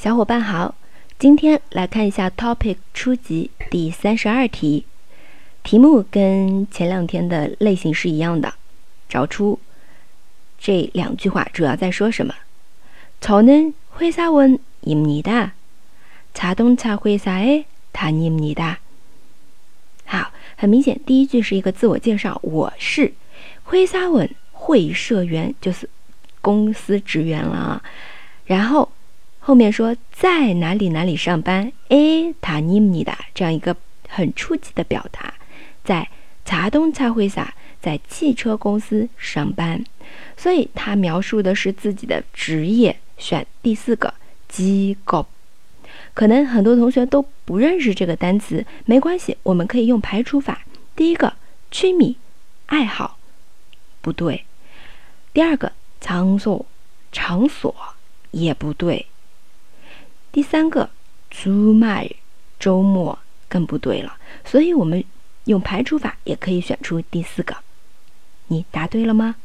小伙伴好，今天来看一下 Topic 初级第三十二题，题目跟前两天的类型是一样的，找出这两句话主要在说什么。저는회사원입니다 자동차회사에다닙니다好，很明显，第一句是一个自我介绍，我是회사 원， 会社员就是公司职员了啊，然后。 后面说在哪里哪里上班？诶，塔尼姆尼达这样一个很初级的表达，在查东查会萨，在汽车公司上班，所以他描述的是自己的职业。选第四个机构，可能很多同学都不认识这个单词，没关系，我们可以用排除法。第一个趣味，爱好，不对。第二个场所，场所也不对。第三个，주 말， 周末更不对了，所以我们用排除法也可以选出第四个。你答对了吗？